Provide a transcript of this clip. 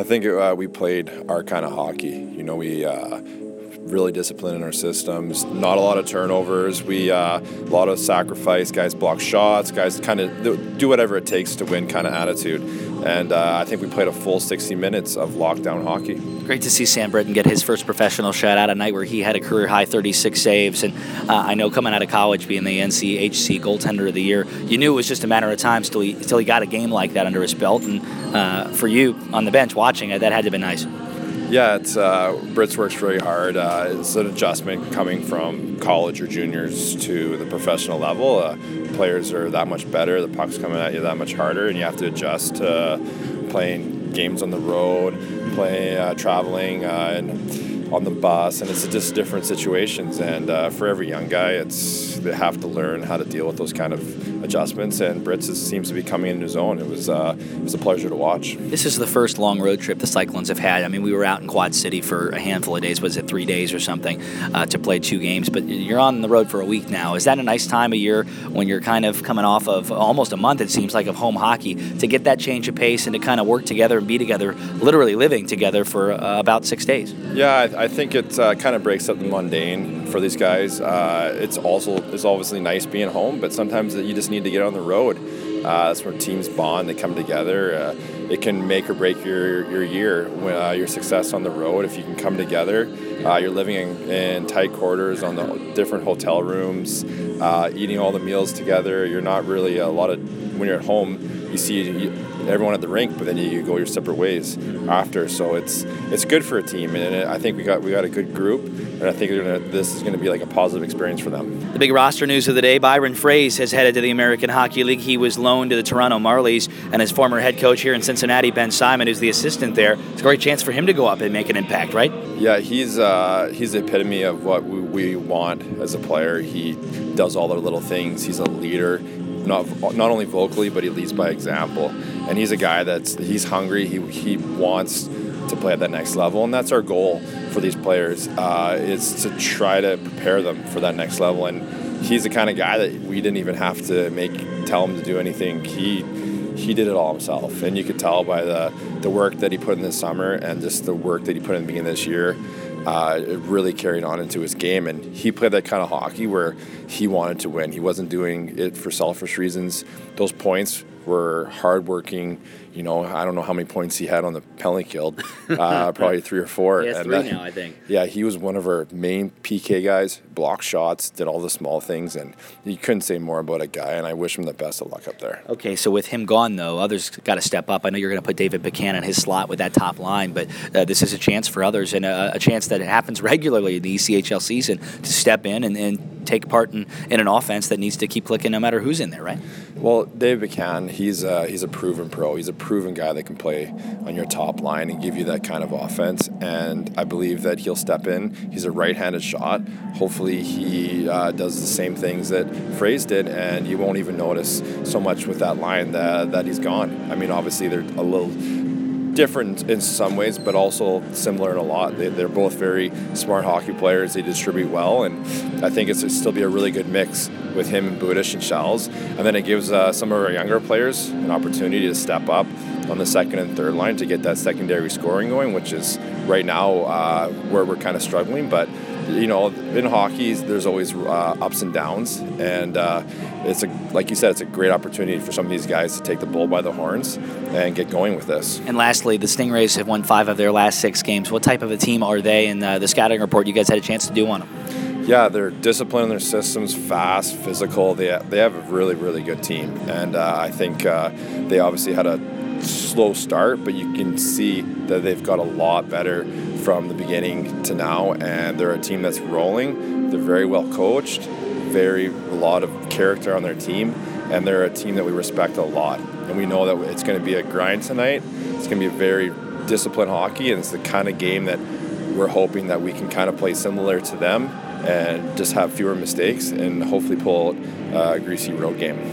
I think uh, we played our kind of hockey. You know, we uh, really disciplined in our systems. Not a lot of turnovers. We uh, a lot of sacrifice. Guys block shots. Guys kind of do whatever it takes to win kind of attitude. And uh, I think we played a full 60 minutes of lockdown hockey. Great to see Sam Brittain get his first professional shot out a night where he had a career high 36 saves. And uh, I know coming out of college, being the NCHC goaltender of the year, you knew it was just a matter of time till he, he got a game like that under his belt. And uh, for you on the bench watching it, that had to be nice. Yeah, it's uh, Brits works really hard. Uh, it's an adjustment coming from college or juniors to the professional level. Uh, players are that much better. The puck's coming at you that much harder, and you have to adjust to playing games on the road, playing uh, traveling, uh, and on the bus, and it's just different situations. And uh, for every young guy, it's they have to learn how to deal with those kind of adjustments. And Brits is, seems to be coming into his own. It was uh, it was a pleasure to watch. This is the first long road trip the Cyclones have had. I mean, we were out in Quad City for a handful of days. Was it three days or something uh, to play two games? But you're on the road for a week now. Is that a nice time of year when you're kind of coming off of almost a month? It seems like of home hockey to get that change of pace and to kind of work together and be together, literally living together for uh, about six days. Yeah, I, I think it uh, kind of breaks up the mundane for these guys. Uh, it's also it's obviously nice being home, but sometimes you just need to get on the road. Uh, that's where teams bond, they come together. Uh, it can make or break your, your year, when, uh, your success on the road. If you can come together, uh, you're living in, in, tight quarters on the different hotel rooms, eating all the meals together. You're not really a lot of, when you're at home, you see you, everyone at the rink, but then you go your separate ways after. So it's it's good for a team, and I think we got we got a good group, and I think gonna, this is going to be like a positive experience for them. The big roster news of the day: Byron Froese has headed to the American Hockey League. He was loaned to the Toronto Marlies, and his former head coach here in Cincinnati, Ben Simon, who's the assistant there. It's a great chance for him to go up and make an impact, right? Yeah, he's uh, he's the epitome of what we, we want as a player. He does all the little things. He's a leader not not only vocally, but he leads by example. And he's a guy that's he's hungry. He he wants to play at that next level, and that's our goal for these players uh, is to try to prepare them for that next level. And he's the kind of guy that we didn't even have to make tell him to do anything. He he did it all himself, and you could tell by the the work that he put in this summer and just the work that he put in the beginning of this year uh, it really carried on into his game. And he played that kind of hockey where he wanted to win. He wasn't doing it for selfish reasons. Those points were hardworking. You know, I don't know how many points he had on the penalty kill, uh, probably three or four. He three now, I think. Yeah, he was one of our main PK guys. Blocked shots, did all the small things, and you couldn't say more about a guy. And I wish him the best of luck up there. Okay, so with him gone though, others got to step up. I know you're going to put David Buchanan in his slot with that top line, but uh, this is a chance for others and a, a, chance that it happens regularly in the ECHL season to step in and, and take part in, in an offense that needs to keep clicking no matter who's in there, right? Well, David McCann, he's a, he's a proven pro. He's a proven guy that can play on your top line and give you that kind of offense. And I believe that he'll step in. He's a right-handed shot. Hopefully, he uh, does the same things that Froese did, and you won't even notice so much with that line that, that he's gone. I mean, obviously, they're a little different in some ways, but also similar in a lot. They, are both very smart hockey players. They distribute well, and I think it's still be a really good mix with him Budish and Shells. And then it gives uh, some of our younger players an opportunity to step up on the second and third line to get that secondary scoring going, which is right now uh, where we're kind of struggling. But you know, in hockey, there's always uh, ups and downs, and uh, it's a like you said, it's a great opportunity for some of these guys to take the bull by the horns and get going with this. And lastly, the Stingrays have won five of their last six games. What type of a team are they? And uh, the scouting report you guys had a chance to do on them. Yeah, they're disciplined in their systems, fast, physical. They they have a really really good team, and uh, I think uh, they obviously had a slow start, but you can see that they've got a lot better from the beginning to now, and they're a team that's rolling. They're very well coached, very a lot of character on their team, and they're a team that we respect a lot. And we know that it's going to be a grind tonight. It's going to be a very disciplined hockey, and it's the kind of game that we're hoping that we can kind of play similar to them and just have fewer mistakes and hopefully pull uh, a greasy road game.